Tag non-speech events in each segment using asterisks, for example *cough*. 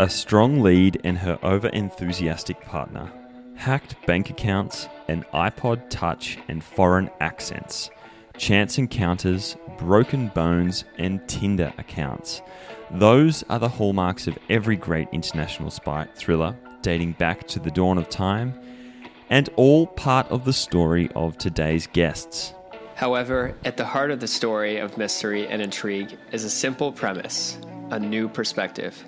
a strong lead and her over enthusiastic partner, hacked bank accounts, an iPod Touch, and foreign accents, chance encounters, broken bones, and Tinder accounts. Those are the hallmarks of every great international spy thriller dating back to the dawn of time, and all part of the story of today's guests. However, at the heart of the story of mystery and intrigue is a simple premise a new perspective.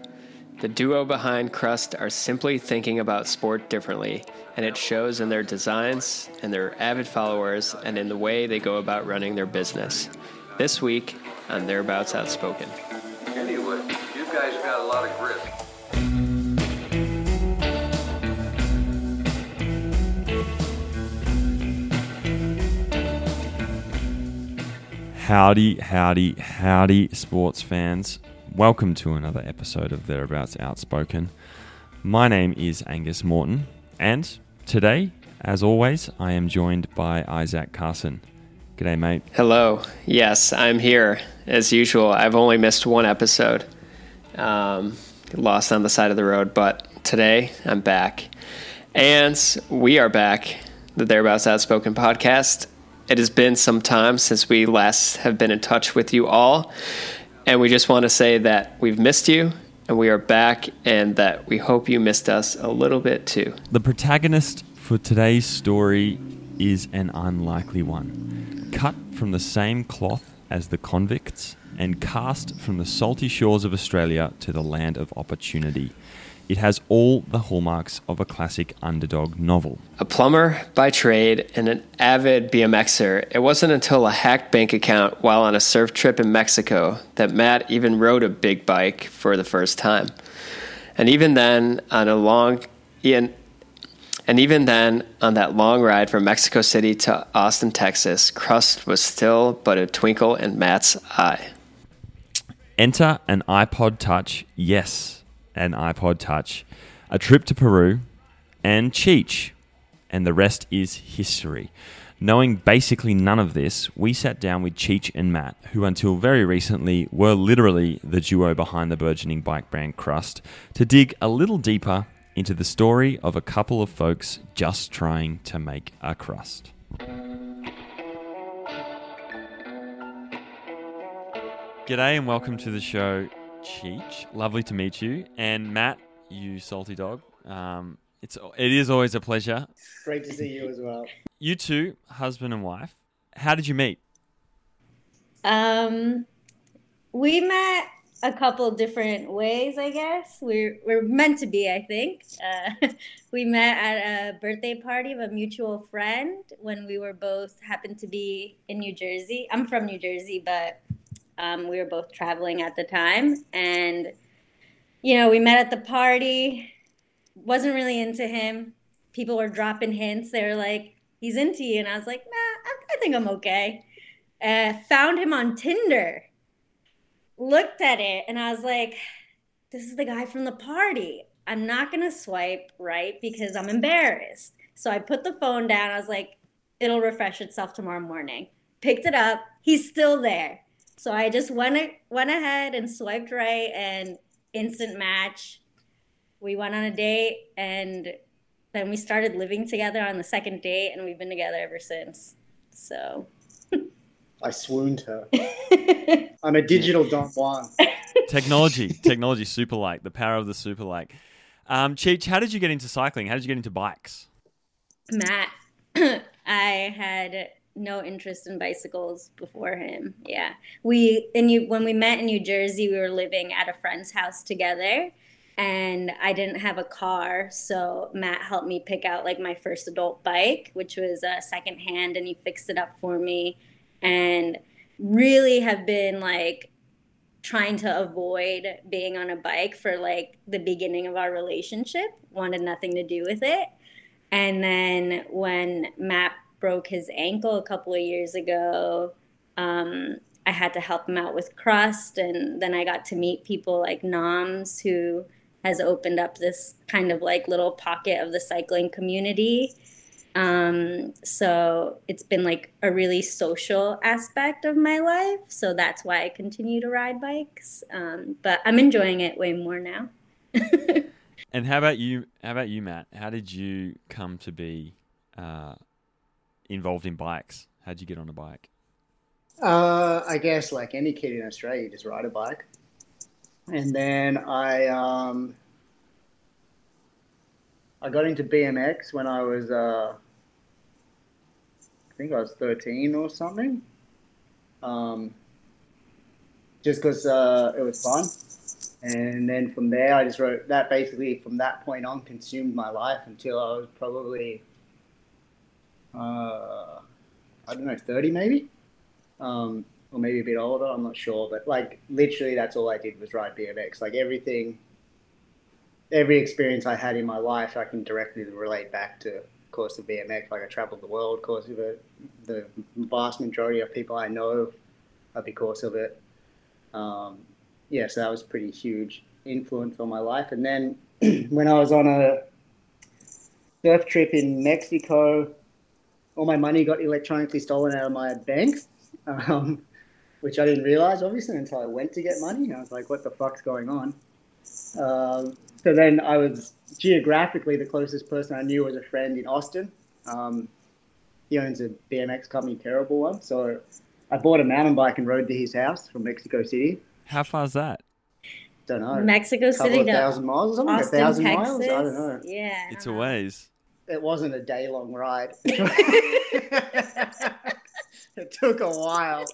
The duo behind Crust are simply thinking about sport differently, and it shows in their designs, in their avid followers, and in the way they go about running their business. This week on Thereabouts Outspoken. Anyway, you guys got a lot of grit. Howdy, howdy, howdy, sports fans. Welcome to another episode of Thereabouts Outspoken. My name is Angus Morton, and today, as always, I am joined by Isaac Carson. G'day, mate. Hello. Yes, I'm here as usual. I've only missed one episode, um, lost on the side of the road, but today I'm back. And we are back, the Thereabouts Outspoken podcast. It has been some time since we last have been in touch with you all. And we just want to say that we've missed you and we are back and that we hope you missed us a little bit too. The protagonist for today's story is an unlikely one. Cut from the same cloth as the convicts and cast from the salty shores of Australia to the land of opportunity. It has all the hallmarks of a classic underdog novel. A plumber by trade and an avid BMXer, it wasn't until a hacked bank account while on a surf trip in Mexico that Matt even rode a big bike for the first time. And even then, on a long, and even then, on that long ride from Mexico City to Austin, Texas, Crust was still but a twinkle in Matt's eye. Enter an iPod Touch, yes, an iPod Touch, a trip to Peru, and Cheech. And the rest is history. Knowing basically none of this, we sat down with Cheech and Matt, who until very recently were literally the duo behind the burgeoning bike brand Crust, to dig a little deeper into the story of a couple of folks just trying to make a crust. G'day and welcome to the show, Cheech. Lovely to meet you, and Matt, you salty dog. Um, it's it is always a pleasure. Great to see you as well. You two, husband and wife. How did you meet? Um, we met a couple different ways, I guess. We're we're meant to be, I think. Uh, *laughs* we met at a birthday party of a mutual friend when we were both happened to be in New Jersey. I'm from New Jersey, but um, we were both traveling at the time, and you know, we met at the party. Wasn't really into him. People were dropping hints. They were like, "He's into you," and I was like, "Nah, I, I think I'm okay." Uh, found him on Tinder looked at it and I was like, this is the guy from the party. I'm not to swipe right because I'm embarrassed. So I put the phone down. I was like, it'll refresh itself tomorrow morning. Picked it up. He's still there. So I just went went ahead and swiped right and instant match. We went on a date and then we started living together on the second date and we've been together ever since. So *laughs* I swooned her. *laughs* I'm a digital Don Juan. *laughs* Technology, technology, super like the power of the super like. Um, Cheech, how did you get into cycling? How did you get into bikes? Matt, *clears throat* I had no interest in bicycles before him. Yeah, we and you when we met in New Jersey, we were living at a friend's house together, and I didn't have a car, so Matt helped me pick out like my first adult bike, which was a uh, secondhand, and he fixed it up for me, and really have been like trying to avoid being on a bike for like the beginning of our relationship wanted nothing to do with it and then when matt broke his ankle a couple of years ago um, i had to help him out with crust and then i got to meet people like noms who has opened up this kind of like little pocket of the cycling community um, so it's been like a really social aspect of my life. So that's why I continue to ride bikes. Um, but I'm enjoying it way more now. *laughs* And how about you? How about you, Matt? How did you come to be uh, involved in bikes? How'd you get on a bike? Uh, I guess like any kid in Australia, you just ride a bike. And then I um, I got into BMX when I was uh, I think I was 13 or something. Um, just because uh, it was fun. And then from there, I just wrote that basically from that point on consumed my life until I was probably, uh, I don't know, 30 maybe um, or maybe a bit older. I'm not sure, but like literally, that's all I did was ride BMX. Like everything, every experience I had in my life, I can directly relate back to course of BMX. Like I traveled the world, course of it. The vast majority of people I know are because of it. Um, yeah, so that was pretty huge influence on my life. And then *clears throat* when I was on a surf trip in Mexico, all my money got electronically stolen out of my bank um, which I didn't realize obviously until I went to get money. I was like, what the fuck's going on? Um, so then I was geographically the closest person I knew was a friend in Austin. Um, he owns a BMX company, terrible one. So I bought a mountain bike and rode to his house from Mexico City. How far is that? Don't know. Mexico a couple City of to thousand miles or something? Austin, a thousand Texas. miles? I don't know. Yeah. It's a don't know. ways. It wasn't a day long ride. *laughs* *laughs* it took a while.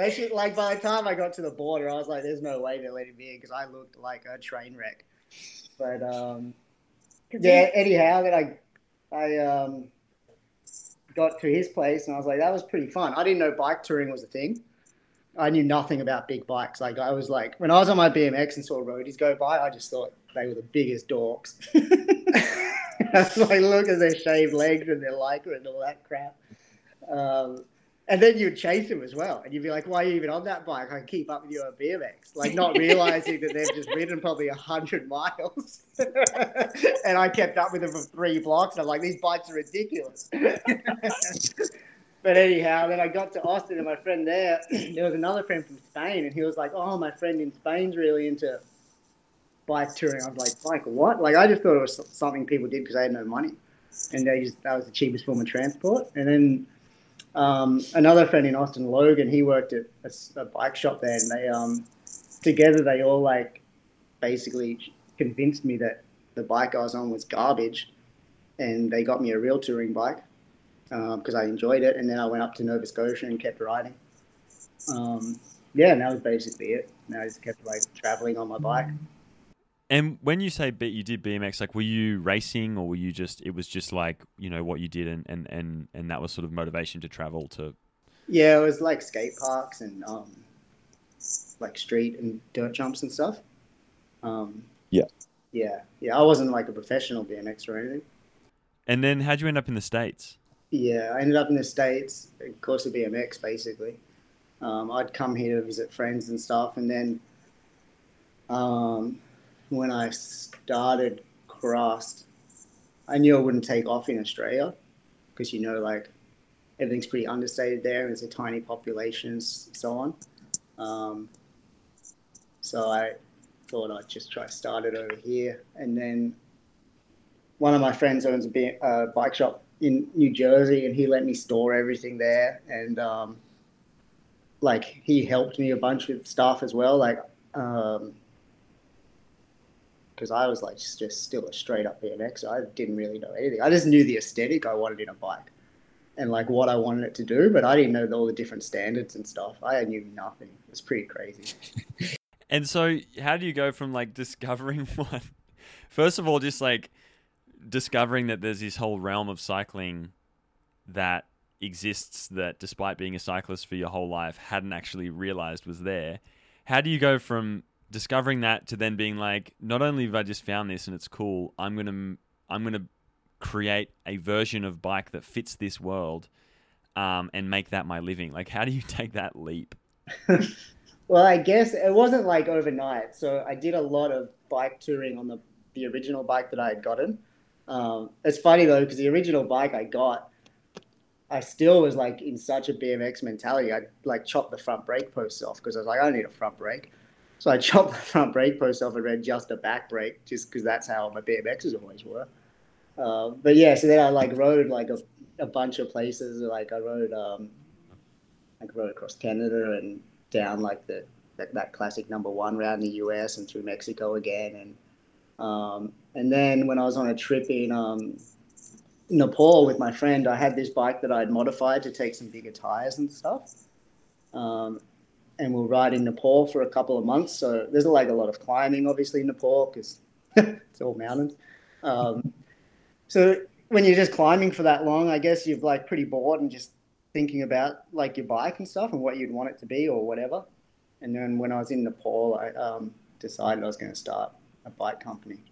Actually, like by the time I got to the border, I was like, "There's no way they're letting me in" because I looked like a train wreck. But um, yeah, anyhow, then I I um, got to his place and I was like, "That was pretty fun." I didn't know bike touring was a thing. I knew nothing about big bikes. Like I was like, when I was on my BMX and saw roadies go by, I just thought they were the biggest dorks. *laughs* *laughs* Was like, look at their shaved legs and their lycra and all that crap. Um, and then you'd chase them as well, and you'd be like, "Why are you even on that bike? I can keep up with you on BMX." Like not realizing that they've just ridden probably a hundred miles, *laughs* and I kept up with them for three blocks. And I'm like, "These bikes are ridiculous." *laughs* but anyhow, then I got to Austin, and my friend there, *clears throat* there was another friend from Spain, and he was like, "Oh, my friend in Spain's really into bike touring." I was like, "Bike what?" Like I just thought it was something people did because they had no money, and they just that was the cheapest form of transport. And then um, another friend in Austin, Logan, he worked at a bike shop there, and they um, together they all like basically convinced me that the bike I was on was garbage, and they got me a real touring bike because I enjoyed it, and then I went up to Nova Scotia and kept riding. Um, yeah, and that was basically it. And I just kept like traveling on my bike. And when you say you did BMX, like were you racing or were you just? It was just like you know what you did, and and and and that was sort of motivation to travel to. Yeah, it was like skate parks and um, like street and dirt jumps and stuff. Um, Yeah. Yeah, yeah. I wasn't like a professional BMX or anything. And then how'd you end up in the states? Yeah, I ended up in the States, of course, of BMX, basically. Um, I'd come here to visit friends and stuff, and then um, when I started Crust, I knew I wouldn't take off in Australia because you know, like everything's pretty understated there, and it's a tiny population, and so on. Um, so I thought I'd just try start it over here, and then one of my friends owns a uh, bike shop in New Jersey, and he let me store everything there, and um, like he helped me a bunch with stuff as well, like um, because I was like just, still a straight up BMX. I didn't really know anything. I just knew the aesthetic I wanted in a bike, and like what I wanted it to do, but I didn't know all the different standards and stuff. I knew nothing. It was pretty crazy. *laughs* And so, how do you go from like discovering *laughs* one? First of all, just like discovering that there's this whole realm of cycling that exists that, despite being a cyclist for your whole life, hadn't actually realized was there. How do you go from discovering that to then being like, not only have I just found this and it's cool, I'm gonna I'm gonna create a version of bike that fits this world, um, and make that my living. Like, how do you *laughs* take that leap? *laughs* Well, I guess it wasn't like overnight. So I did a lot of bike touring on the, the original bike that I had gotten. Um, it's funny though, because the original bike I got, I still was like in such a BMX mentality. I like chopped the front brake posts off because I was like, I don't need a front brake. So I chopped *laughs* the front brake post off and ran just a back brake, just because that's how my BMXs always were. Uh, but yeah, so then I like rode like a, a bunch of places. Like I rode, um, I rode across Canada and down like the that, that classic number one route in the US and through Mexico again. And um, and then when I was on a trip in um, Nepal with my friend, I had this bike that I'd modified to take some bigger tires and stuff. Um, and we'll ride in Nepal for a couple of months. So there's like a lot of climbing, obviously, in Nepal because *laughs* it's all mountains. Um, so when you're just climbing for that long, I guess you're like pretty bored and just thinking about like your bike and stuff and what you'd want it to be or whatever. And then when I was in Nepal, I um, decided I was going to start a bike company.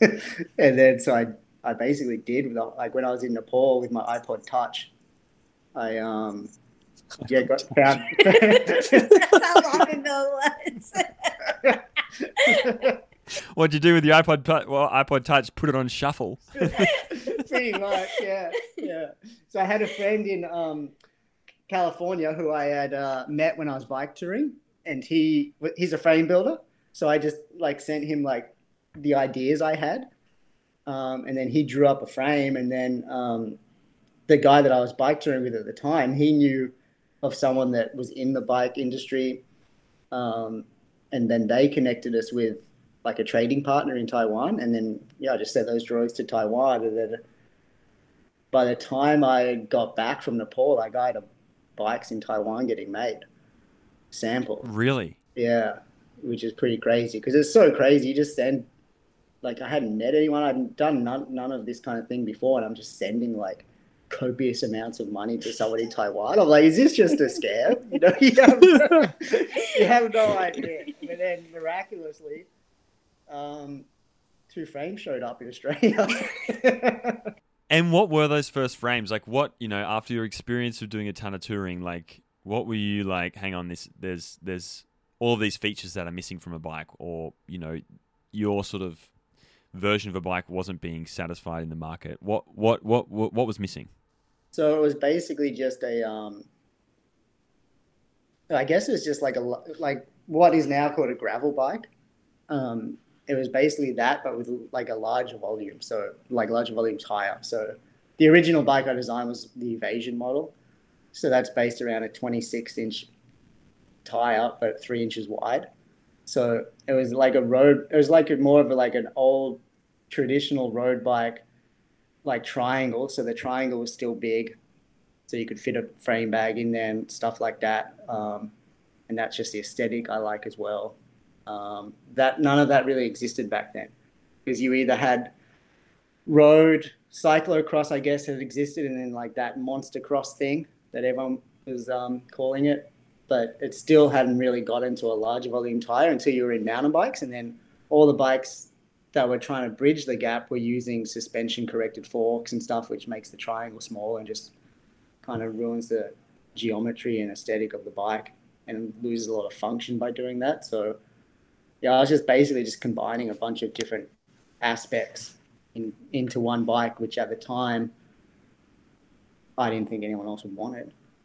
*laughs* and then so I, I basically did like when I was in Nepal with my iPod Touch, I um yeah got *laughs* found. That's how long *laughs* ago it was. *laughs* What'd you do with your iPod? Well, iPod Touch, put it on shuffle. Pretty much, yeah, yeah. So I had a friend in um, California who I had uh, met when I was bike touring, and he he's a frame builder. So I just like sent him like the ideas I had, um, and then he drew up a frame. And then um, the guy that I was bike touring with at the time, he knew of someone that was in the bike industry, um, and then they connected us with like a trading partner in Taiwan. And then yeah, I just sent those drawings to Taiwan, and then by the time I got back from Nepal, like I had bikes in Taiwan getting made, sample. Really? Yeah, which is pretty crazy because it's so crazy. You just send, like, I hadn't met anyone. I'd done none, none of this kind of thing before, and I'm just sending like copious amounts of money to someone in Taiwan. I'm like, is this just a scam? *laughs* You know, you have, you have no idea. But then miraculously, um, two frames showed up in Australia. *laughs* And what were those first frames? Like what, you know, after your experience of doing a ton of touring, like what were you like, hang on, this there's there's all of these features that are missing from a bike or, you know, your sort of version of a bike wasn't being satisfied in the market. What what what what, what was missing? So it was basically just a, um, I guess it was just like a like what is now called a gravel bike. Um, it was basically that, but with like a larger volume, so like larger volume tire. So the original bike I designed was the Evasion model, so that's based around a 26 inch tire, but three inches wide. So it was like a road. It was like more of a, like an old traditional road bike, like triangle. So the triangle was still big, so you could fit a frame bag in there and stuff like that. Um, and that's just the aesthetic I like as well. Um, that none of that really existed back then, because you either had road cyclocross, I guess, had existed, and then like that monster cross thing that everyone was um, calling it, but it still hadn't really got into a larger volume tire until you were in mountain bikes, and then all the bikes that were trying to bridge the gap were using suspension corrected forks and stuff, which makes the triangle small and just kind of ruins the geometry and aesthetic of the bike and loses a lot of function by doing that. So yeah, I was just basically just combining a bunch of different aspects in, into one bike, which at the time I didn't think anyone else would want it. *laughs*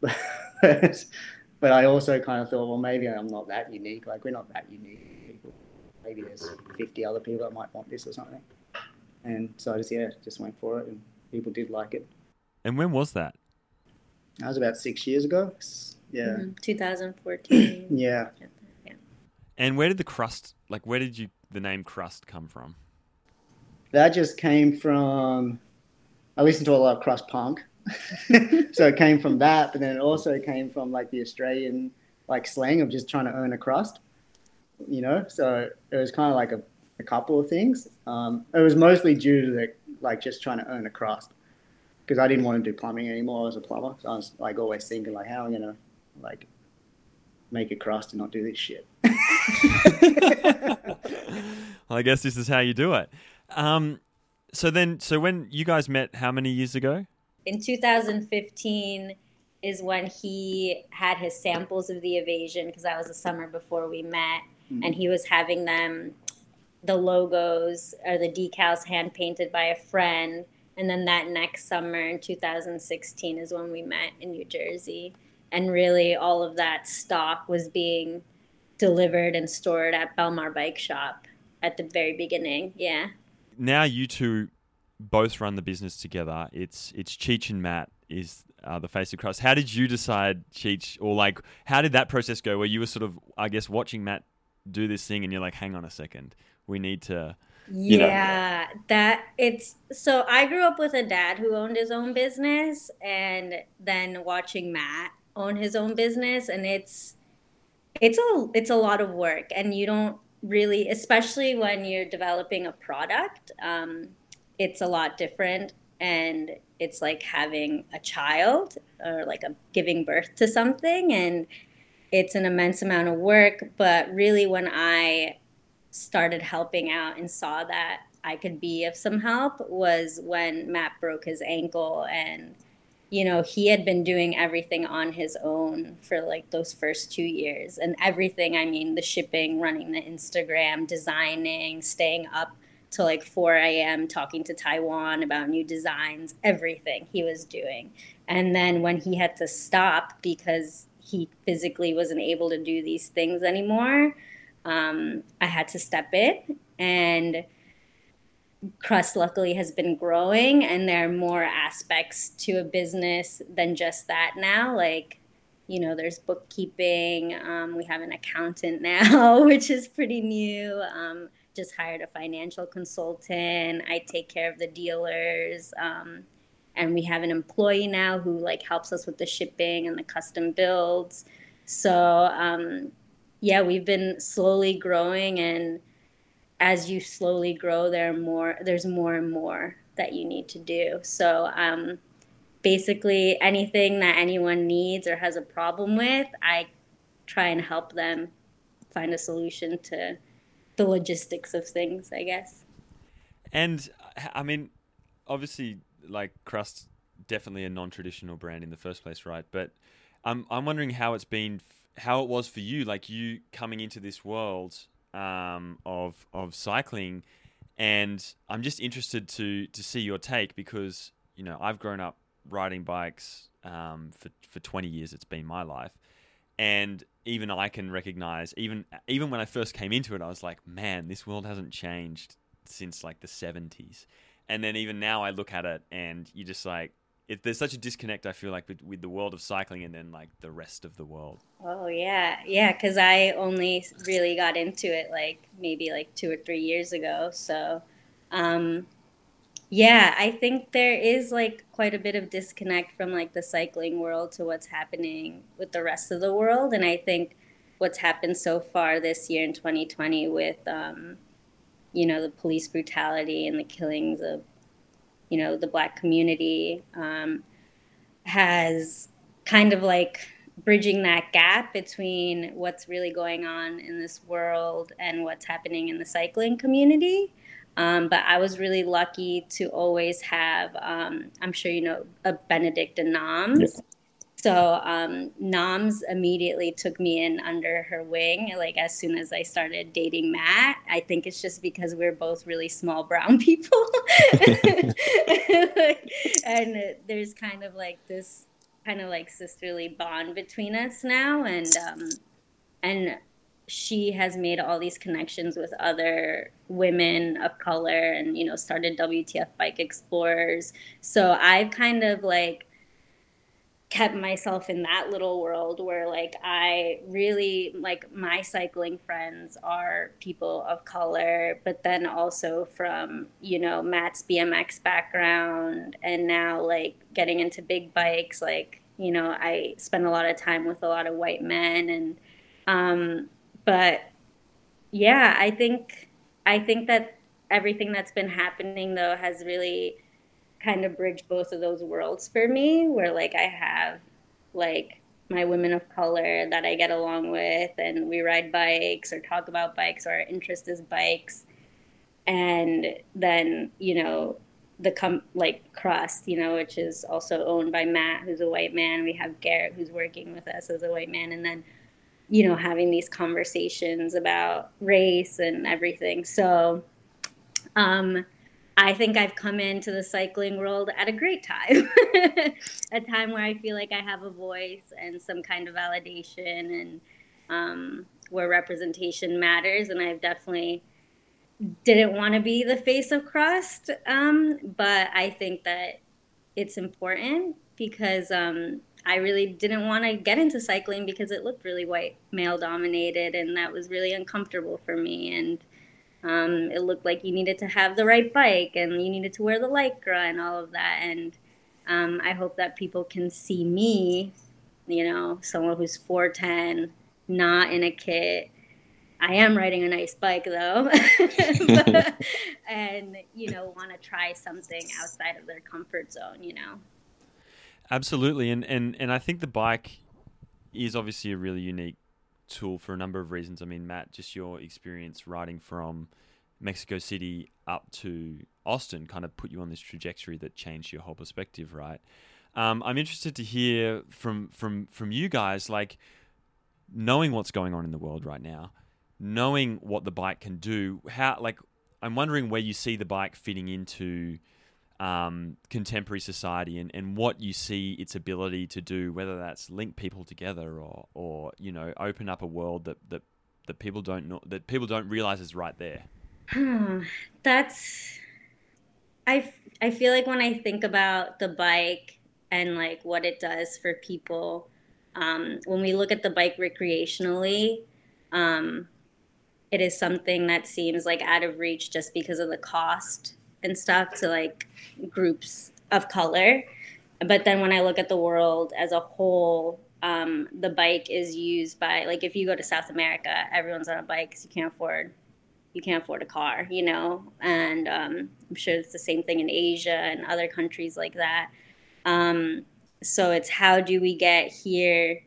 but, but I also kind of thought, well, maybe I'm not that unique. Like we're not that unique. Maybe there's 50 other people that might want this or something. And so I just yeah, just went for it, and people did like it. And when was that? That was about six years ago. Yeah. Mm-hmm. 2014. yeah. yeah. And where did the crust, like, where did you the name crust come from? That just came from. I listened to a lot of crust punk, *laughs* so it came from that. But then it also came from like the Australian like slang of just trying to earn a crust, you know. So it was kind of like a, a couple of things. Um, it was mostly due to the like just trying to earn a crust because I didn't want to do plumbing anymore. I was a plumber, so I was like always thinking like, how am I gonna like make a crust and not do this shit. *laughs* well, I guess this is how you do it. Um, so then, so when you guys met, how many years ago? In 2015 is when he had his samples of the evasion because that was the summer before we met, mm-hmm. and he was having them, the logos or the decals hand painted by a friend. And then that next summer in 2016 is when we met in New Jersey and really all of that stock was being delivered and stored at Belmar Bike Shop at the very beginning. Yeah. Now you two both run the business together. It's it's Cheech and Matt is uh, the face of Crust. How did you decide, Cheech, or like how did that process go? Where you were sort of, I guess, watching Matt do this thing, and you're like, hang on a second, we need to. Yeah, know. that it's so I grew up with a dad who owned his own business and then watching Matt own his own business and it's it's a it's a lot of work and you don't really especially when you're developing a product um, it's a lot different and it's like having a child or like a giving birth to something and it's an immense amount of work but really when i started helping out and saw that i could be of some help was when matt broke his ankle and you know he had been doing everything on his own for like those first two years and everything i mean the shipping running the instagram designing staying up till like 4 a.m. talking to Taiwan about new designs, everything he was doing. And then when he had to stop because he physically wasn't able to do these things anymore, um, I had to step in. And Crust luckily has been growing, and there are more aspects to a business than just that now. Like, you know, there's bookkeeping. Um, we have an accountant now, *laughs* which is pretty new. Um, just hired a financial consultant. I take care of the dealers. Um, and we have an employee now who like helps us with the shipping and the custom builds. So um, yeah, we've been slowly growing, and as you slowly grow, there more. There's more and more that you need to do. So um, basically, anything that anyone needs or has a problem with, I try and help them find a solution to the logistics of things, I guess. And I mean, obviously, like Crust, definitely a non-traditional brand in the first place, right? But I'm I'm wondering how it's been, how it was for you, like you coming into this world um, of of cycling, and I'm just interested to to see your take because you know I've grown up riding bikes um, for for 20 years. It's been my life, and even I can recognize even even when I first came into it, I was like, man, this world hasn't changed since like the seventies. And then even now, I look at it and you just like, it, there's such a disconnect. I feel like with, with, the world of cycling and then like the rest of the world. Oh yeah, yeah. Because I only really got into it like maybe like two or three years ago. So, um, yeah, I think there is like quite a bit of disconnect from like the cycling world to what's happening with the rest of the world. And I think what's happened so far this year in 2020 with, um, you know, the police brutality and the killings of, you know, the black community um, has kind of like bridging that gap between what's really going on in this world and what's happening in the cycling community. Um, but I was really lucky to always have, um, I'm sure you know, a Benedict and Noms. So um, Noms immediately took me in under her wing, like as soon as I started dating Matt. I think it's just because we're both really small brown *laughs* people. *laughs* and there's kind of like this kind of like sisterly bond between us now. And, um, and she has made all these connections with other women of color and you know started WTF Bike Explorers. So I've kind of like kept myself in that little world where like I really like my cycling friends are people of color but then also from you know Matt's BMX background and now like getting into big bikes like you know I spend a lot of time with a lot of white men and um but yeah, I think I think that everything that's been happening though has really kind of bridge both of those worlds for me where like I have like my women of color that I get along with and we ride bikes or talk about bikes or our interest is bikes. And then you know the com like crust you know which is also owned by Matt who's a white man. We have Garrett who's working with us as a white man. And then you know, having these conversations about race and everything. So, um, I think I've come into the cycling world at a great time, *laughs* a time where I feel like I have a voice and some kind of validation, and um, where representation matters, and I've definitely didn't want to be the face of Crust, um, but I think that it's important because um, I really didn't want to get into cycling because it looked really white male dominated, and that was really uncomfortable for me. And um, it looked like you needed to have the right bike, and you needed to wear the lycra and all of that. And um, I hope that people can see me, you know, someone who's four ten, not in a kit. I am riding a nice bike though, *laughs* and you know, want to try something outside of their comfort zone. You know. Absolutely, and and and I think the bike is obviously a really unique tool for a number of reasons. I mean, Matt, just your experience riding from Mexico City up to Austin kind of put you on this trajectory that changed your whole perspective, right? Um, I'm interested to hear from from from you guys, like knowing what's going on in the world right now, knowing what the bike can do. How like I'm wondering where you see the bike fitting into um, contemporary society and, and what you see its ability to do, whether that's link people together or, or you know open up a world that, that, that people don't know that people don't realize is right there. that's I I feel like when I think about the bike and like what it does for people, um, when we look at the bike recreationally, um, it is something that seems like out of reach just because of the cost and stuff to like groups of color. But then when I look at the world as a whole, um, the bike is used by like if you go to South America, everyone's on a bike because you can't afford you can't afford a car, you know. And um, I'm sure it's the same thing in Asia and other countries like that. Um, so it's how do we get here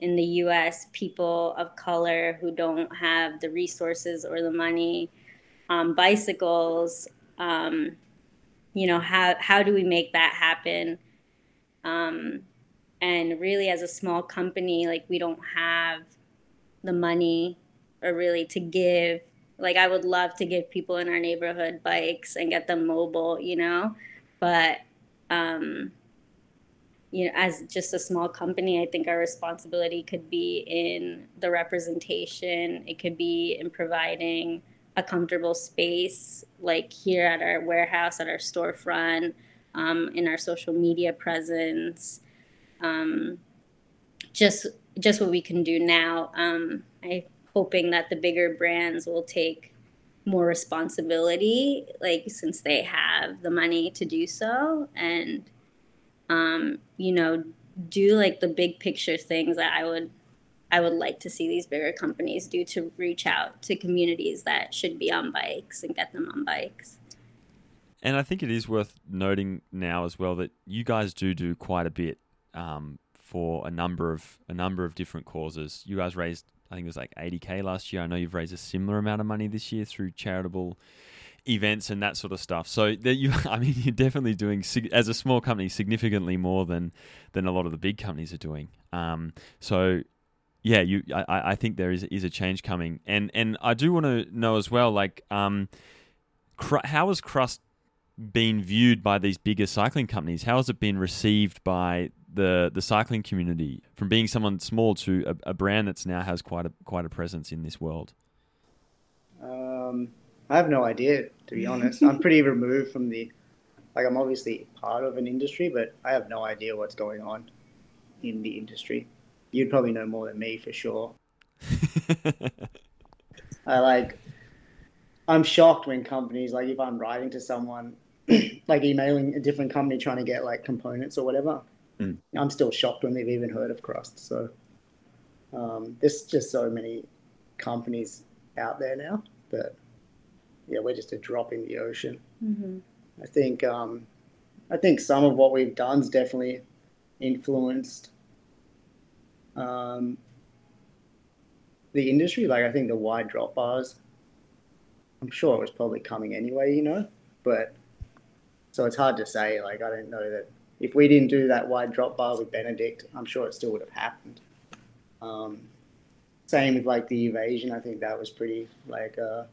in the U.S. people of color who don't have the resources or the money, um, bicycles um, you know how how do we make that happen? Um, and really as a small company like we don't have the money or really to give like i would love to give people in our neighborhood bikes and get them mobile you know? But um, you know as just a small company i think our responsibility could be in the representation. It could be in providing a comfortable space, like here at our warehouse, at our storefront, um, in our social media presence, um, just just what we can do now. Um, I'm hoping that the bigger brands will take more responsibility, like since they have the money to do so, and um, you know, do like the big picture things that I would I would like to see these bigger companies do to reach out to communities that should be on bikes and get them on bikes. And I think it is worth noting now as well that you guys do do quite a bit um, for a number of a number of different causes. You guys raised, I think it was like 80k last year. I know you've raised a similar amount of money this year through charitable events and that sort of stuff. So that you, *laughs* I mean, you're definitely doing as a small company significantly more than than a lot of the big companies are doing. Um, so yeah, you, I, I think there is is a change coming, and and I do want to know as well, like, um, cr- how has Crust been viewed by these bigger cycling companies? How has it been received by the the cycling community from being someone small to a, a brand that's now has quite a quite a presence in this world? Um, I have no idea, to be honest. *laughs* I'm pretty removed from the, like, I'm obviously part of an industry, but I have no idea what's going on in the industry you'd probably know more than me for sure. *laughs* I like. I'm shocked when companies like if I'm writing to someone, *clears throat* like emailing a different company trying to get like components or whatever. Mm. I'm still shocked when they've even heard of Crust. So um, there's just so many companies out there now that yeah, we're just a drop in the ocean. Mm-hmm. I think um, I think some of what we've done's definitely influenced um, the industry. Like I think the wide drop bars, I'm sure it was probably coming anyway, you know. But so it's hard to say. Like I don't know that if we didn't do that wide drop bar with Benedict, I'm sure it still would have happened. Um, same with like the evasion. I think that was pretty like uh,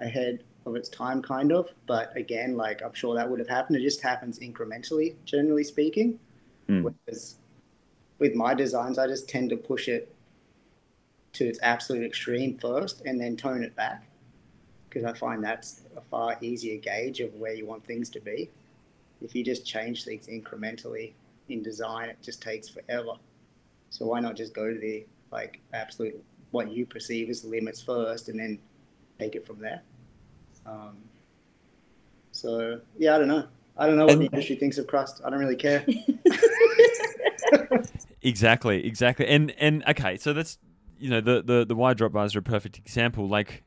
ahead of its time, kind of. But again, like I'm sure that would have happened. It just happens incrementally, generally speaking. Mm. Whereas with my designs, I just tend to push it to its absolute extreme first and then tone it back because I find that's a far easier gauge of where you want things to be. If you just change things incrementally in design, it just takes forever. So why not just go to the like absolute what you perceive as the limits first and then take it from there? Um, so yeah, I don't know. I don't know what the industry thinks of crust. I don't really care. *laughs* *laughs* *laughs* Exactly, exactly. And and okay, so that's you know the the the wide drop bars are a perfect example. Like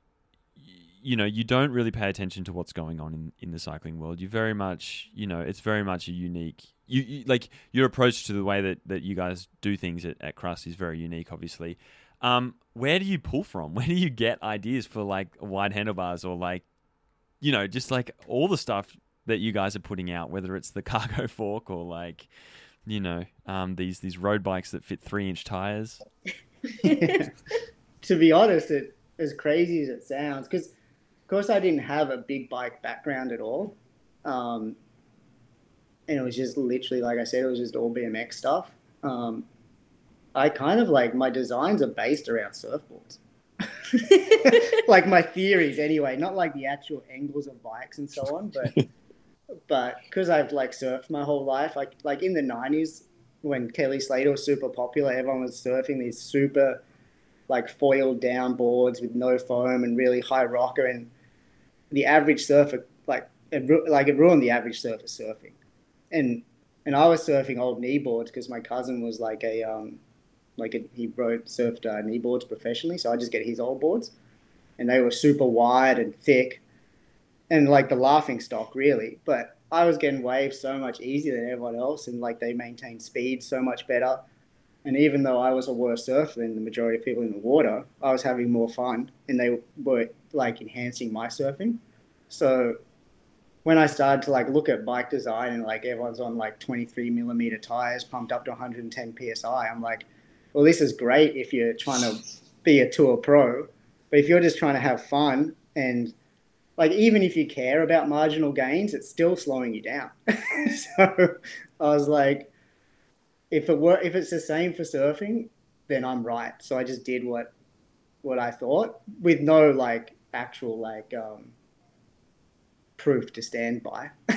you know, you don't really pay attention to what's going on in, in the cycling world. You very much, you know, it's very much a unique. You, you like your approach to the way that, that you guys do things at, at Crust is very unique, obviously. Um, where do you pull from? *laughs* Where do you get ideas for like wide handlebars or like, you know, just like all the stuff that you guys are putting out, whether it's the *laughs* cargo fork or like, you know, um, these these road bikes that fit three inch tires. *laughs* to be honest, it as crazy as it sounds, because of course I didn't have a big bike background at all, um, and it was just literally like I said, it was just all BMX stuff. Um, I kind of like my designs are based around surfboards, *laughs* like my theories anyway, not like the actual angles of bikes and so on, but *laughs* but because I've like surfed my whole life, like like in the '90s when Kelly Slater was super popular, everyone was surfing these super like foiled down boards with no foam and really high rocker, and the average surfer like it, like it ruined the average surfer surfing, and and I was surfing old knee boards because my cousin was like a um like a, he rode surfed uh, knee boards professionally, so I just get his old boards, and they were super wide and thick, and like the laughing stock really, but. I was getting waves so much easier than everyone else, and like they maintained speed so much better. And even though I was a worse surfer than the majority of people in the water, I was having more fun and they were like enhancing my surfing. So when I started to like look at bike design and like everyone's on like 23 millimeter tires pumped up to 110 psi, I'm like, well, this is great if you're trying to be a tour pro, but if you're just trying to have fun and like even if you care about marginal gains, it's still slowing you down. *laughs* so I was like, if it were if it's the same for surfing, then I'm right. So I just did what what I thought with no like actual like um, proof to stand by. *laughs*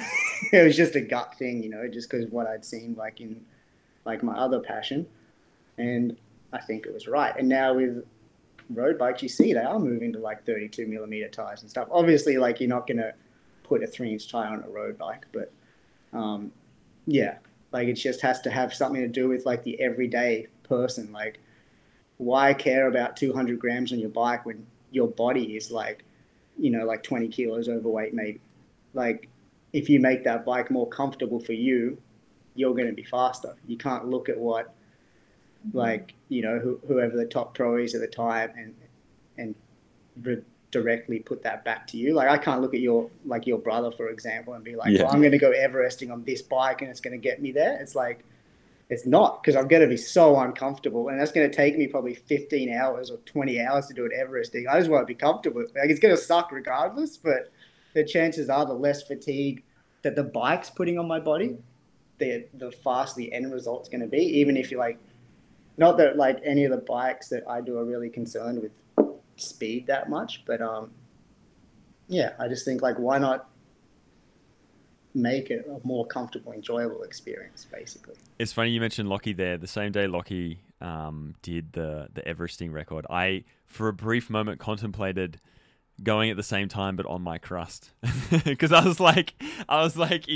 it was just a gut thing, you know, just because what I'd seen like in like my other passion, and I think it was right. And now with road bikes, you see they are moving to like 32 millimeter tires and stuff. Obviously, like you're not gonna put a three inch tire on a road bike, but um, yeah, like it just has to have something to do with like the everyday person. Like, why care about 200 grams on your bike when your body is like, you know, like 20 kilos overweight, maybe? Like, if you make that bike more comfortable for you, you're going to be faster. You can't look at what, Mm-hmm. like, you know, who, whoever the top pro is at the time and and re- directly put that back to you. Like, I can't look at your like your brother, for example, and be like, Yeah. well, I'm going to go Everesting on this bike and it's going to get me there. It's like, it's not because I'm going to be so uncomfortable, and that's going to take me probably 15 hours or 20 hours to do it Everesting. I just want to be comfortable. Like it's going to suck regardless, but the chances are the less fatigue that the bike's putting on my body, the the faster the end result's going to be. Even if you're like, not that like any of the bikes that I do are really concerned with speed that much, but um, yeah, I just think like why not make it a more comfortable, enjoyable experience, basically. It's funny you mentioned Lockie there. The same day Lockie um, did the the Everesting record, I for a brief moment contemplated going at the same time but on my crust *laughs* because I was like I was like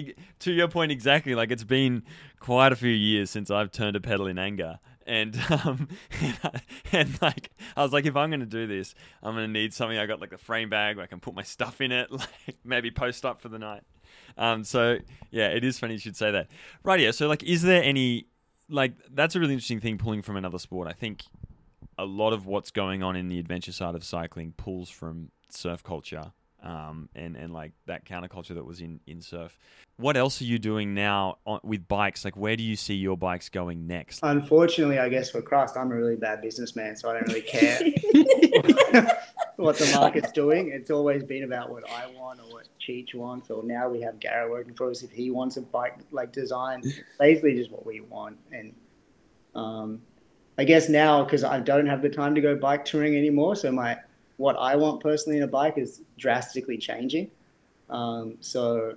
to your point exactly like it's been quite a few years since I've turned a pedal in anger and *laughs* um and like I was like if I'm to do this I'm to need something. I got like the frame bag where I can put my stuff in it *laughs* like maybe post up for the night. Um so yeah it is funny you should say that. Right yeah so like is there any like that's a really interesting thing pulling from another sport. I think a lot of what's going on in the adventure side of cycling pulls from surf culture um, and and like that counterculture that was in in surf. What else are you doing now on, with bikes? Like, where do you see your bikes going next? Unfortunately, I guess for Crust, I'm a really bad businessman, so I don't really care *laughs* *laughs* what the market's doing. It's always been about what I want or what Cheech wants, or now we have Garrett working for us if he wants a bike like design. *laughs* Basically just what we want, and um, I guess now because I don't have the time to go bike touring anymore, so my what I want personally in a bike is drastically changing. Um, so,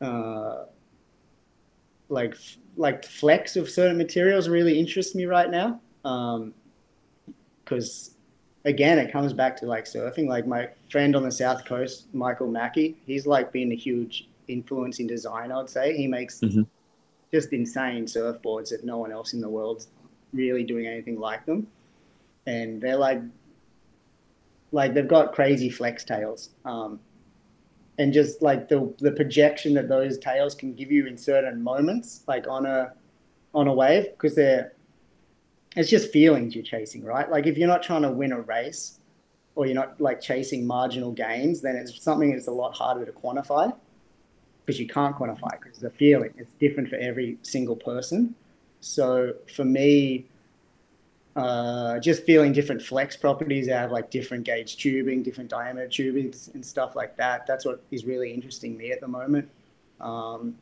uh, like like flex of certain materials really interests me right now. Because um, again, it comes back to like surfing. Like my friend on the south coast, Michael Mackey, he's like been a huge influence in design. I'd say he makes mm-hmm. just insane surfboards that no one else in the world's really doing anything like them, and they're like like they've got crazy flex tails. Um, and just like the the projection that those tails can give you in certain moments, like on a on a wave, because they're it's just feelings you're chasing, right? Like if you're not trying to win a race or you're not like chasing marginal gains, then it's something that's a lot harder to quantify because you can't quantify because it's a feeling. It's different for every single person. So for me, uh, just feeling different flex properties out of like different gauge tubing, different diameter tubing, and stuff like that. That's what is really interesting me at the moment. Um,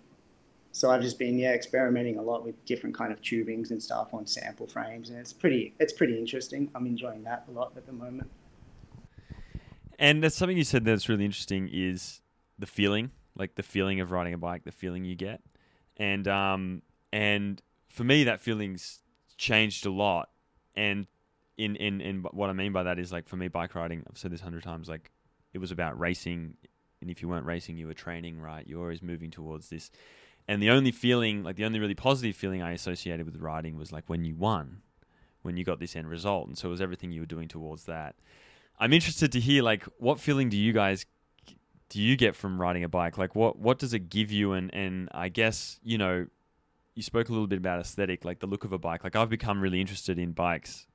so I've just been yeah experimenting a lot with different kind of tubings and stuff on sample frames, and it's pretty it's pretty interesting. I'm enjoying that a lot at the moment. And that's something you said that's really interesting is the feeling, like the feeling of riding a bike, the feeling you get, and um and for me that feeling's changed a lot and in, in, in what I mean by that is like for me, bike riding, I've said this hundred times, like it was about racing. And if you weren't racing, you were training, right? You're always moving towards this. And the only feeling, like the only really positive feeling I associated with riding was like when you won, when you got this end result. And so it was everything you were doing towards that. I'm interested to hear like what feeling do you guys do you get from riding a bike? Like what what does it give you? And and I guess you know you spoke a little bit about aesthetic, like the look of a bike. Like I've become really interested in bikes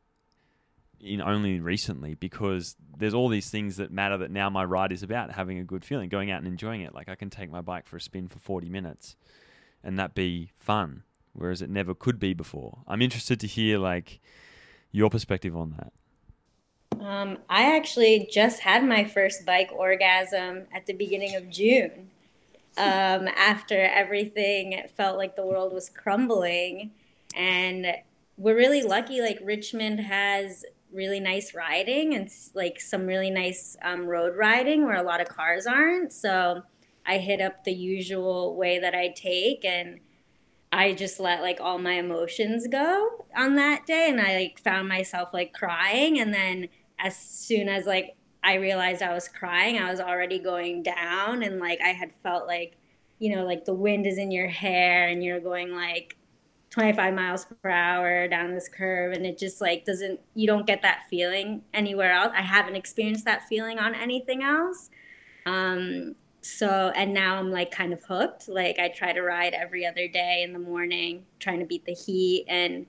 in only recently because there's all these things that matter that now my ride is about having a good feeling, going out and enjoying it. Like I can take my bike for a spin for 40 minutes and that be fun, whereas it never could be before. I'm interested to hear like your perspective on that. Um, I actually just had my first bike orgasm at the beginning of June um, after everything it felt like the world was crumbling. And we're really lucky, like, Richmond has really nice riding and like some really nice um, road riding where a lot of cars aren't. So I hit up the usual way that I take and I just let like all my emotions go on that day and I like found myself like crying and then as soon as like I realized I was crying. I was already going down, and like I had felt like, you know, like the wind is in your hair, and you're going like 25 miles per hour down this curve, and it just like doesn't, you don't get that feeling anywhere else. I haven't experienced that feeling on anything else. Um, so, and now I'm like kind of hooked. Like I try to ride every other day in the morning, trying to beat the heat, and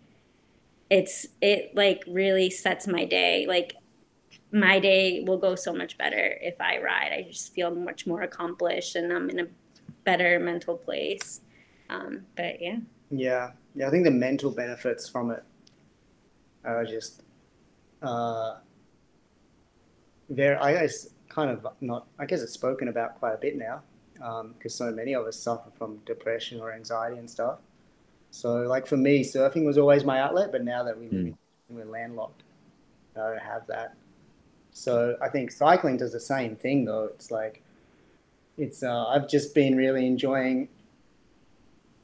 it's, it like really sets my day. Like my day will go so much better if I ride. I just feel much more accomplished and I'm in a better mental place. Um, but yeah. Yeah. Yeah. I think the mental benefits from it are just, uh, there, I guess, kind of not, I guess it's spoken about quite a bit now because um, so many of us suffer from depression or anxiety and stuff. So, like for me, surfing was always my outlet, but now that we mm. we're landlocked, I don't have that. So I think cycling does the same thing though. It's like it's uh, I've just been really enjoying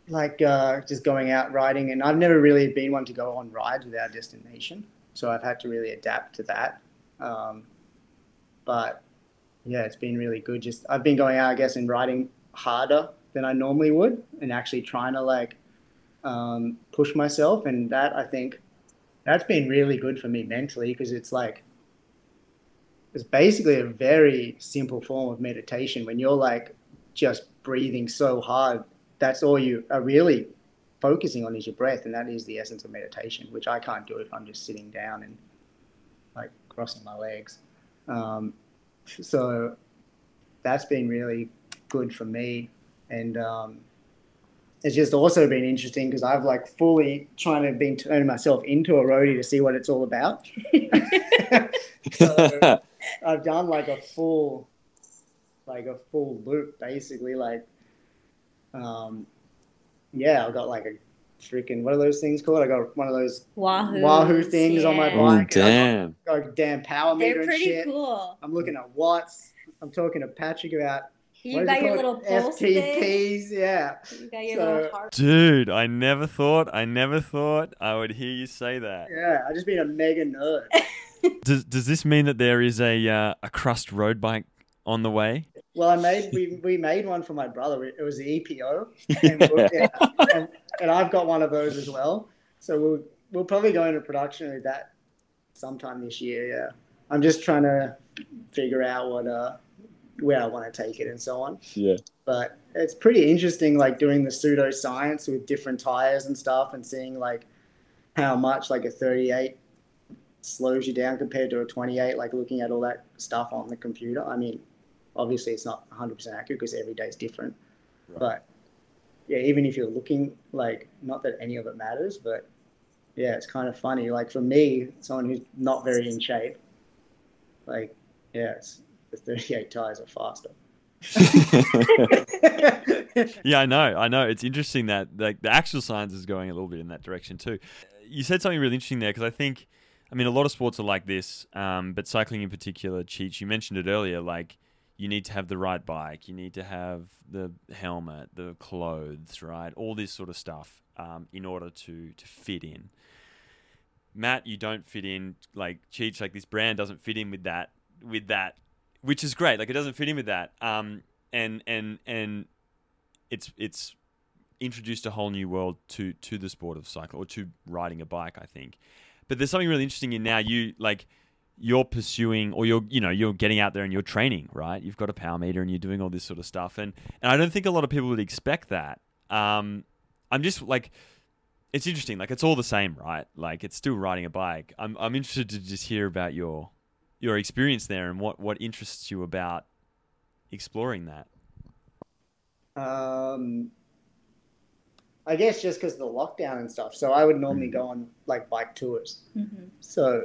like uh, just going out riding, and I've never really been one to go on rides without destination. So I've had to really adapt to that. Um, but yeah, it's been really good. Just I've been going out, I guess, and riding harder than I normally would, and actually trying to like um, push myself, and that I think that's been really good for me mentally because it's like it's basically a very simple form of meditation when you're like just breathing so hard that's all you are really focusing on is your breath and that is the essence of meditation which i can't do if i'm just sitting down and like crossing my legs um, so that's been really good for me and um, it's just also been interesting because I've like fully trying to be turning myself into a roadie to see what it's all about. *laughs* *laughs* so I've done like a full, like a full loop basically. Like, um, yeah, I've got like a freaking what are those things called? I got one of those Wahoo. Wahoo things on my bike. Oh, damn. got a damn power meter They're and pretty shit. cool. I'm looking at watts. I'm talking to Patrick about You what is got it your called? little pulse thing. FTPs. Yeah. You got your So- little heart. Dude, I never thought, I never thought I would hear you say that. Yeah. I just been a mega nerd. *laughs* *laughs* Does Does this mean that there is a uh, a crust road bike on the way? Well, I made we, we made one for my brother. It was the EPO, *laughs* and, yeah, and, and I've got one of those as well. So we'll we'll probably go into production with that sometime this year. Yeah, I'm just trying to figure out what uh where I want to take it and so on. Yeah. But it's pretty interesting, like doing the pseudo science with different tires and stuff, and seeing like how much like a 38 slows you down compared to a 28. Like looking at all that stuff on the computer. I mean, obviously it's not 100% accurate because every day is different. Right. But yeah, even if you're looking like, not that any of it matters, but yeah, it's kind of funny. Like for me, someone who's not very in shape, like yeah, it's, the 38 tires are faster. *laughs* yeah, I know. I know. It's interesting that like the actual science is going a little bit in that direction too. You said something really interesting there because I think, I mean, a lot of sports are like this, um, but cycling in particular, Cheech, you mentioned it earlier. Like, you need to have the right bike, you need to have the helmet, the clothes, right? All this sort of stuff um, in order to to fit in. Matt, you don't fit in. Like Cheech, like this brand doesn't fit in with that. With that, which is great. Like it doesn't fit in with that. Um, and and and it's it's introduced a whole new world to to the sport of cycle or to riding a bike. I think. But there's something really interesting in now. You like you're pursuing or you're you know you're getting out there and you're training right? You've got a power meter and you're doing all this sort of stuff. And and i don't think a lot of people would expect that. Um i'm just like it's interesting. Like it's all the same right? Like it's still riding a bike. I'm i'm interested to just hear about your your experience there and what what interests you about exploring that. Um, I guess just because of the lockdown and stuff. So I would normally go on like bike tours. Mhm. So,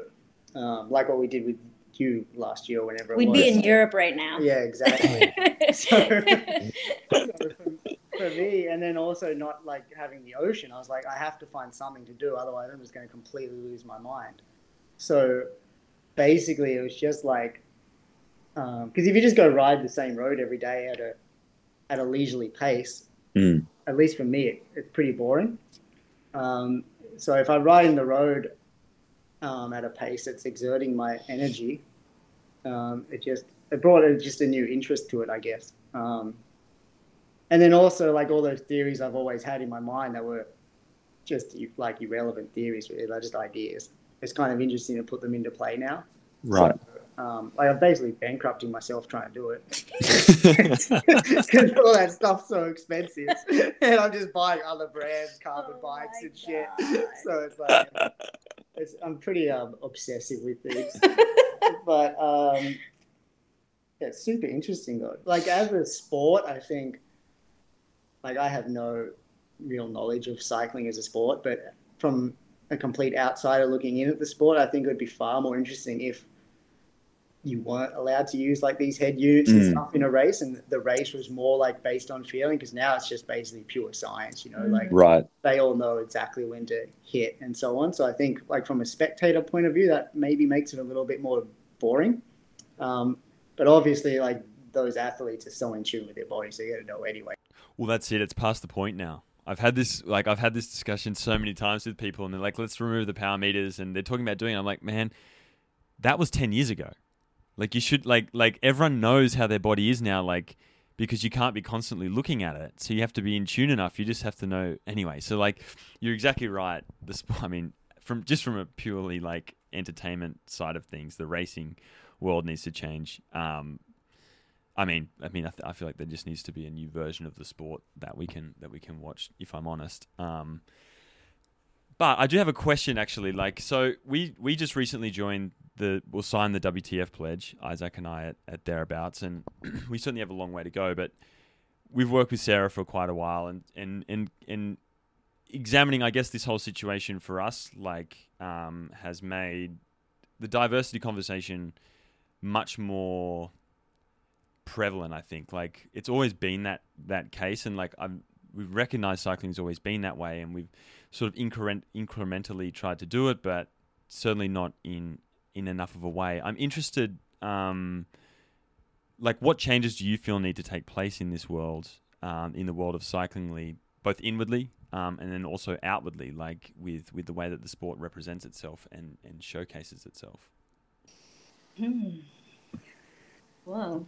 um, like what we did with you last year, or whenever We'd was. be in Europe right now. Yeah, exactly. *laughs* so, *laughs* so for, for me, and then also not like having the ocean, I was like, I have to find something to do, otherwise I'm just going to completely lose my mind. So basically, it was just like, because if you just go ride the same road every day at a at a leisurely pace, Mm. At least for me, it, it's pretty boring. Um, so if I ride in the road um, at a pace that's exerting my energy, um, it just it brought just a new interest to it, I guess. Um, and then also like all those theories I've always had in my mind that were just like irrelevant theories, really, they're just ideas. It's kind of interesting to put them into play now. right Um, like I'm basically bankrupting myself trying to do it *laughs* because all that stuff's so expensive, *laughs* and I'm just buying other brands, carbon Oh bikes my and shit. God. *laughs* So it's like it's, I'm pretty um, obsessive with things, but um, yeah, it's super interesting though. Like as a sport, I think like I have no real knowledge of cycling as a sport, but from a complete outsider looking in at the sport, I think it would be far more interesting if you weren't allowed to use like these head units and Mm. stuff in a race, and the race was more like based on feeling. Because now it's just basically pure science, you know, like right they all know exactly when to hit and so on. So I think, like from a spectator point of view, that maybe makes it a little bit more boring. Um, but obviously, like those athletes are so in tune with their body, so you got to know anyway. Well, that's it. It's past the point now. I've had this like I've had this discussion so many times with people, and they're like, "Let's remove the power meters," and they're talking about doing. it. I'm like, man, that was ten years ago. Like you should like like everyone knows how their body is now. Like because you can't be constantly looking at it, so you have to be in tune enough. You just have to know anyway. So like you're exactly right. The sp- I mean, from just from a purely like entertainment side of things, the racing world needs to change. Um, I mean, I mean, I, th- I feel like there just needs to be a new version of the sport that we can that we can watch. If I'm honest, um, but I do have a question actually. Like, so we we just recently joined the we'll sign the WTF pledge, Isaac and I at, at thereabouts, and *clears throat* we certainly have a long way to go. But we've worked with Sarah for quite a while, and and and and examining, I guess, this whole situation for us, like, um, has made the diversity conversation much more prevalent. I think like it's always been that that case, and like I'm we've recognized cycling's always been that way, and we've sort of increment, incrementally tried to do it, but certainly not in in enough of a way. I'm interested, um, like, what changes do you feel need to take place in this world, um, in the world of cyclingly, both inwardly um, and then also outwardly, like with with the way that the sport represents itself and and showcases itself. Hmm. Whoa.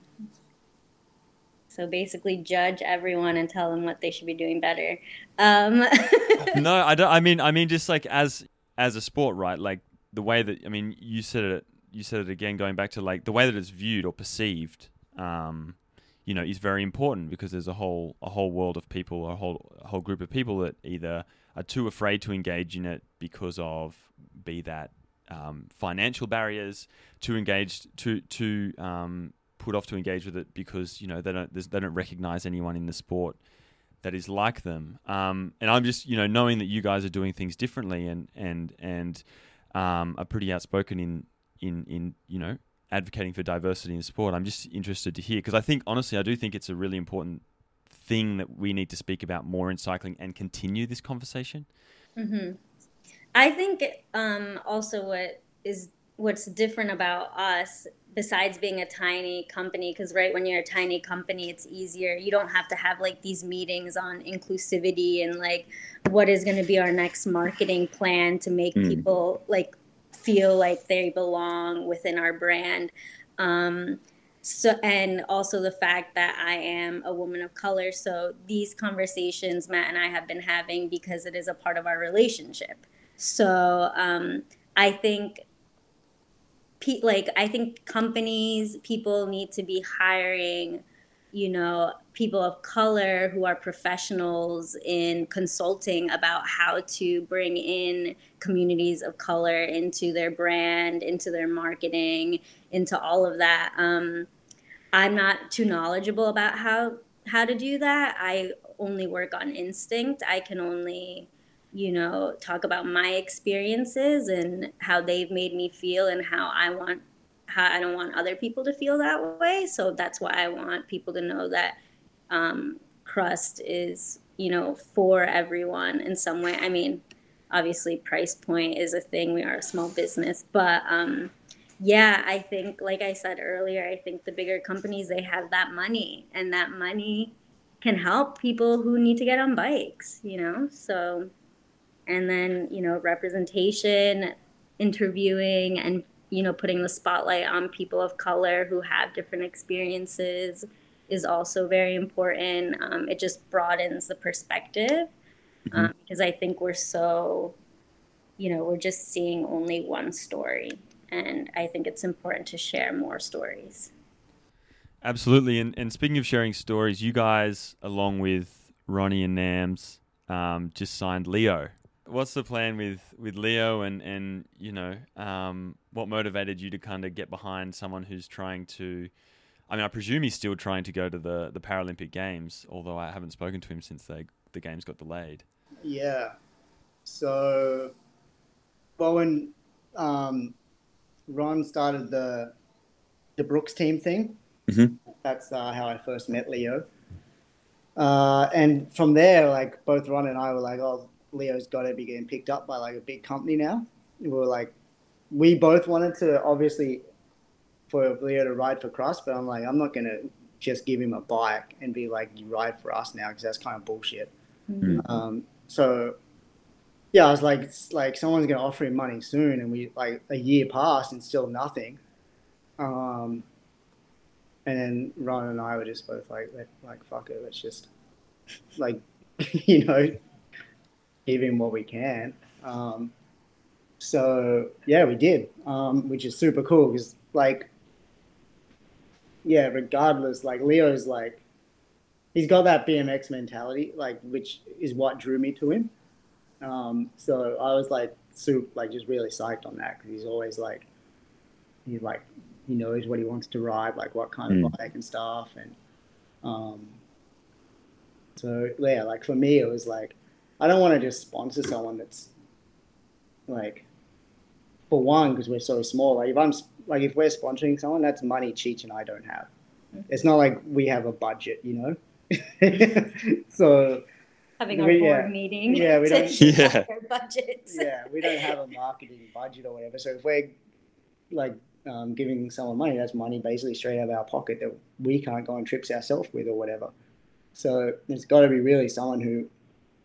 So basically, judge everyone and tell them what they should be doing better. Um. *laughs* no, I don't. I mean, I mean, just like as as a sport, right? Like the way that I mean, you said it. You said it again, going back to like the way that it's viewed or perceived. Um, you know, is very important because there's a whole a whole world of people, a whole a whole group of people that either are too afraid to engage in it because of be that um, financial barriers, too engaged, to to um, put off to engage with it because you know they don't they don't recognize anyone in the sport that is like them. Um, and I'm just you know knowing that you guys are doing things differently and and and um, are pretty outspoken in in in you know advocating for diversity in sport. I'm just interested to hear because I think honestly I do think it's a really important thing that we need to speak about more in cycling and continue this conversation. Mm-hmm. I think um, also what is what's different about us besides being a tiny company because right when you're a tiny company it's easier. You don't have to have like these meetings on inclusivity and like what is going to be our next marketing plan to make mm. people like feel like they belong within our brand. Um, so and also the fact that i am a woman of color so these conversations matt and i have been having because it is a part of our relationship. So um, i think like I think companies, people need to be hiring, you know, people of color who are professionals in consulting about how to bring in communities of color into their brand, into their marketing, into all of that. Um, I'm not too knowledgeable about how how to do that. I only work on instinct. I can only you know, talk about my experiences and how they've made me feel and how I want how I don't want other people to feel that way. So that's why I want people to know that um, Crust is, you know, for everyone in some way. I mean, obviously, price point is a thing. We are a small business, but um, yeah, I think, like I said earlier, I think the bigger companies they have that money, and that money can help people who need to get on bikes. You know, so and then you know representation interviewing and you know putting the spotlight on people of color who have different experiences is also very important. Um, it just broadens the perspective mm-hmm. um, because i think we're so you know we're just seeing only one story and i think it's important to share more stories. Absolutely and, and speaking of sharing stories you guys along with ronnie and nams um, just signed leo what's the plan with with Leo and and you know um, what motivated you to kind of get behind someone who's trying to I mean I presume he's still trying to go to the the Paralympic games although I haven't spoken to him since they the games got delayed. Yeah. So well when um, Ron started the the Brooks team thing mm-hmm. that's uh, how I first met Leo. Uh, and from there like both Ron and I were like oh Leo's got to be getting picked up by like a big company now. We were like, we both wanted to obviously for Leo to ride for Crust, but I'm like, I'm not gonna just give him a bike and be like, you ride for us now because that's kind of bullshit. Mm-hmm. Um, so yeah, I was like, it's like someone's gonna offer him money soon, and we like a year passed and still nothing. Um, and then Ron and I were just both like, like fuck it, let's just like, *laughs* you know, him what we can. Um, so yeah, we did, um, which is super cool because like, yeah, regardless, like Leo's like, he's got that BMX mentality, like which is what drew me to him. Um, so I was like, super, like just really psyched on that because he's always like, he like he knows what he wants to ride, like what kind mm. of bike and stuff, and um, so yeah, like for me, it was like I don't want to just sponsor someone that's like, for one, because we're so small. Like if I'm like if we're sponsoring someone, that's money Cheech and I don't have. Mm-hmm. It's not like we have a budget, you know. *laughs* so having our We- board yeah. meeting Yeah, we *laughs* don't- *laughs* discuss Yeah. our budgets. yeah, we don't have a marketing budget or whatever. So if we're like um, giving someone money, that's money basically straight out of our pocket that we can't go on trips ourselves with or whatever. So there's got to be really someone who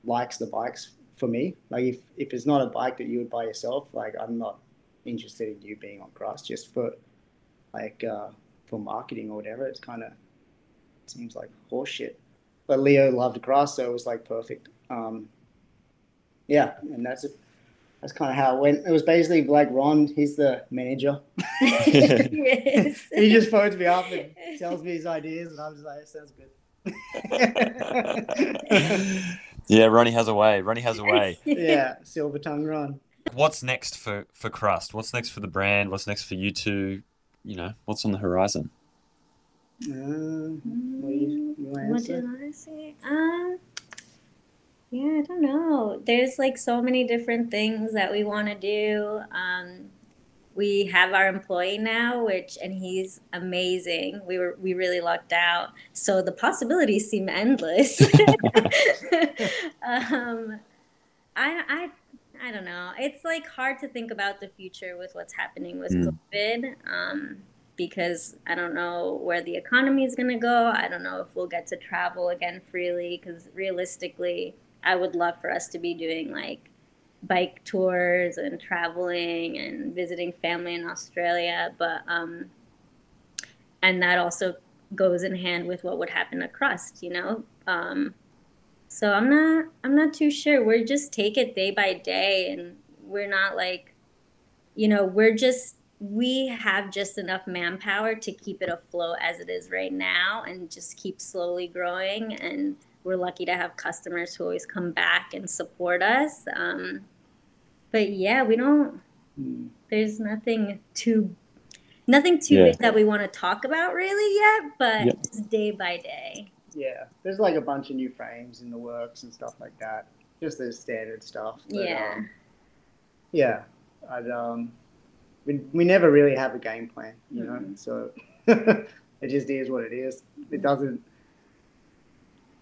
likes the bikes for me. Like if, if it's not a bike that you would buy yourself, like I'm not interested in you being on Crust just for like uh, for marketing or whatever. It's kind of seems like horseshit. But Leo loved Crust, so it was like perfect. Um, yeah, and that's it. That's kind of how it went. It was basically like Ron, he's the manager. yes. *laughs* He just phones me up and tells me his ideas, and I'm just like, sounds good. *laughs* yeah, Ronnie has a way. Ronnie has a way. *laughs* yeah, silver tongue Ron. What's next for for Crust? What's next for the brand? What's next for you two? You know, what's on the horizon? Um, what you, you What did I say? Um, yeah, I don't know. There's like so many different things that we want to do. Um, we have our employee now, which and he's amazing. We were we really lucked out. So the possibilities seem endless. *laughs* um, I I I don't know. It's like hard to think about the future with what's happening with Mm. COVID. Um, because I don't know where the economy is going to go. I don't know if we'll get to travel again freely because realistically, I would love for us to be doing like bike tours and traveling and visiting family in Australia, but um and that also goes in hand with what would happen to crust, you know? Um so I'm not I'm not too sure. We're just take it day by day and we're not like you know, we're just we have just enough manpower to keep it afloat as it is right now and just keep slowly growing and we're lucky to have customers who always come back and support us um, but yeah we don't Hmm. there's nothing too nothing too Yeah. big that we want to talk about really yet but Yep. it's day by day Yeah, there's like a bunch of new frames in the works and stuff like that. Just the standard stuff. But, yeah Um, yeah, I'd, um, we, we never really have a game plan, you know. Mhm. So *laughs* it just is what it is. It doesn't.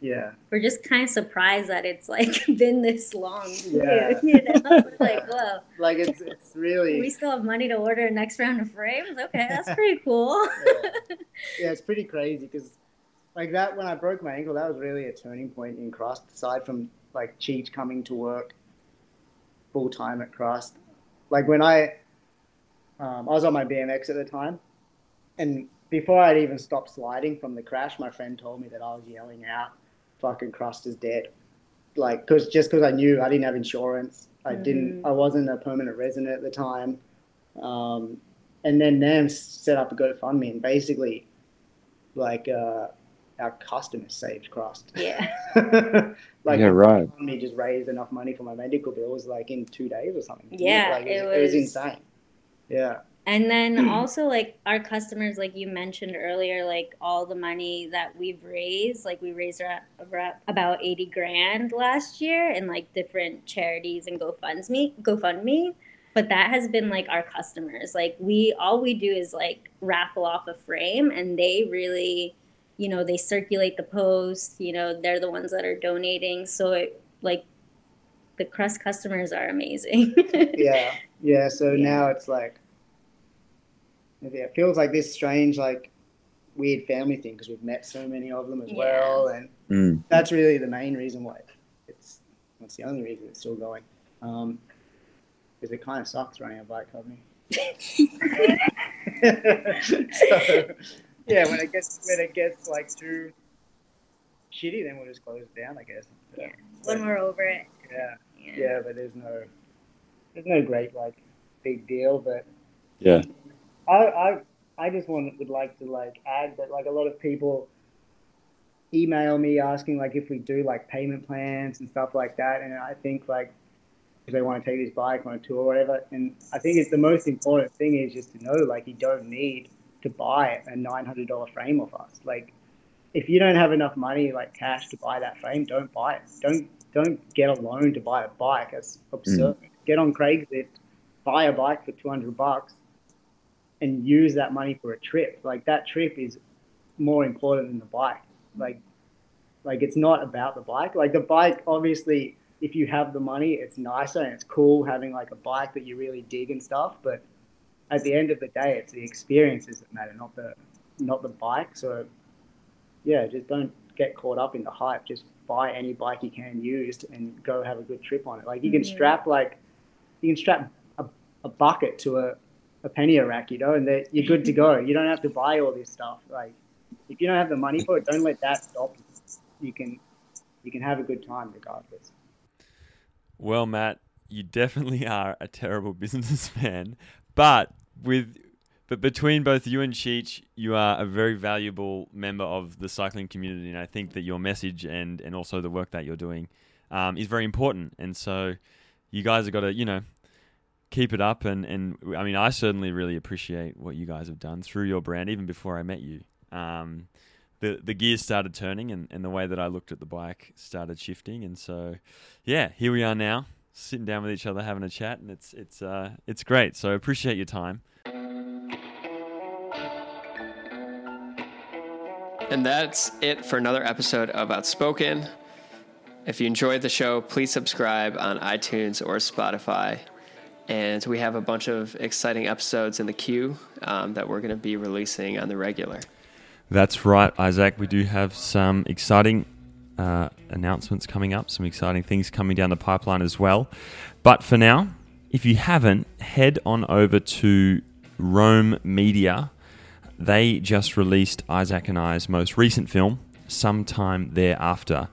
Yeah, we're just kind of surprised that it's like *laughs* been this long Yeah. *laughs* you know like *laughs* whoa like it's it's really we still have money to order a next round of frames okay that's pretty cool yeah. yeah, it's pretty crazy because like that when I broke my ankle, that was really a turning point in Crust. Aside from like Cheech coming to work full time at Crust, like when I um, I was on my BMX at the time, and before I'd even stopped sliding from the crash, my friend told me that I was yelling out, "Fucking Crust is dead," like because just because I knew I didn't have insurance, I didn't, Mm. I wasn't a permanent resident at the time. Um, and then NAM set up a GoFundMe and basically, like, uh, our customers saved Crust. *laughs* yeah like, yeah, right. GoFundMe just raised enough money for my medical bills, like in two days or something. Yeah, like, it, it was, it was was- insane. Yeah, And then hmm. also like our customers, like you mentioned earlier, like all the money that we've raised, like we raised about eighty grand last year in like different charities and GoFundMe, GoFundMe. But that has been like our customers. Like we, all we do is like raffle off a frame, and they really, you know, they circulate the post. You know, they're the ones that are donating. So it like the crust customers are amazing. *laughs* yeah, yeah. So Yeah. now it's like, yeah, it feels like this strange, like, weird family thing because we've met so many of them as Yeah. well, and Mm. that's really the main reason why it's. That's the only reason it's still going. Um, because it kind of sucks running a bike company. *laughs* *laughs* so, yeah, when it gets when it gets like too shitty, then we'll just close it down, I guess. Yeah. when we're over it. Yeah, Yeah. yeah, but there's no there's no great like big deal, but Yeah. I I I just want would like to like add that like a lot of people email me asking like if we do like payment plans and stuff like that, and I think like if they want to take this bike on a tour or whatever, and I think it's the most important thing is just to know like you don't need to buy a nine hundred dollar frame off us. Like if you don't have enough money like cash to buy that frame, don't buy it. Don't don't get a loan to buy a bike. That's mm. absurd. Get on Craigslist, buy a bike for two hundred bucks and use that money for a trip. Like that trip is more important than the bike. Like, Like it's not about the bike. Like the bike, obviously, if you have the money, it's nicer and it's cool having like a bike that you really dig and stuff. But at the end of the day, it's the experiences that matter, not the not the bike. So yeah, just don't get caught up in the hype. Just buy any bike you can use and go have a good trip on it. Like you can Mhm. strap like you can strap a, a bucket to a, a penny a rack, you know, and then you're good to go. You don't have to buy all this stuff. Like if you don't have the money for it, don't let that stop you. You can you can have a good time regardless. Well, Matt, you definitely are a terrible *laughs* businessman, but with but between both you and Cheech, you are a very valuable member of the cycling community, and I think that your message and and also the work that you're doing um, is very important. And so, you guys have got to you know keep it up. And and I mean, I certainly really appreciate what you guys have done through your brand, even before I met you. Um, the the gears started turning, and, and the way that I looked at the bike started shifting, and so yeah, here we are now, sitting down with each other, having a chat, and it's it's uh, it's great. So appreciate your time. And that's it for another episode of Outspoken. If you enjoyed the show, please subscribe on iTunes or Spotify. And we have a bunch of exciting episodes in the queue um, that we're going to be releasing on the regular. That's right, Isaac. We do have some exciting uh, announcements coming up, some exciting things coming down the pipeline as well. But for now, if you haven't, head on over to Roam Media. They just released Isaac and I's most recent film, Sometime Thereafter,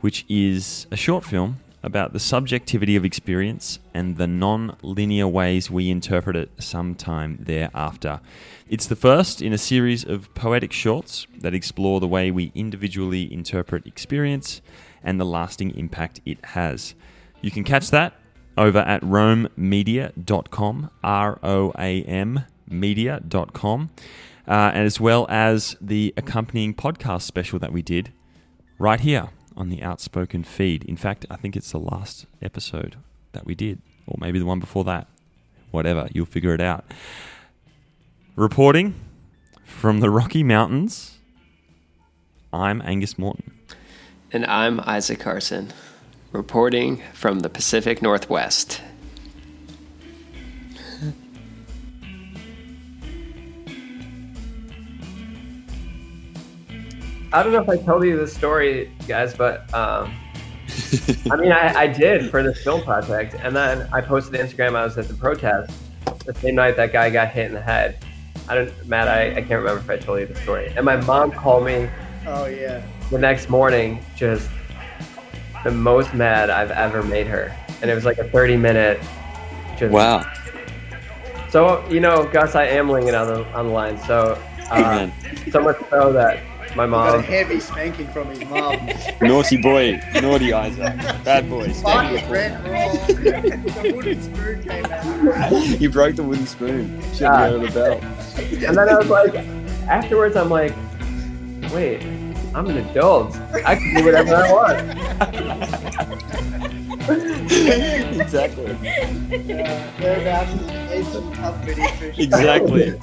which is a short film about the subjectivity of experience and the non linear ways we interpret it sometime thereafter. It's the first in a series of poetic shorts that explore the way we individually interpret experience and the lasting impact it has. You can catch that over at roammedia.com, R O A M media.com, uh, and as well as the accompanying podcast special that we did right here on the Outspoken feed. In fact, I think it's the last episode that we did, or maybe the one before that. Whatever, you'll figure it out. Reporting from the Rocky Mountains, I'm Angus Morton. And I'm Isaac Carson, reporting from the Pacific Northwest. I don't know if I told you this story, guys, but um, I mean, I, I did for this film project, and then I posted to Instagram. I was at the protest the same night that guy got hit in the head. I don't, Matt. I, I can't remember if I told you the story. And my mom called me Oh yeah. the next morning, just the most mad I've ever made her, and it was like a 30 minute. Just, Wow. So you know, Gus, I am linging on the on the line. So uh, so much so that my mom. Got a heavy spanking from his mom. *laughs* Naughty boy. Naughty Isaac. Bad boy. Bike Standing went wrong. the wooden spoon came out. *laughs* You broke the wooden spoon. Should Ah. have the bell. And then I was like, afterwards, I'm like, wait, I'm an adult. I can do whatever I want. *laughs* exactly. Uh, thereabouts is a decent company for. Exactly.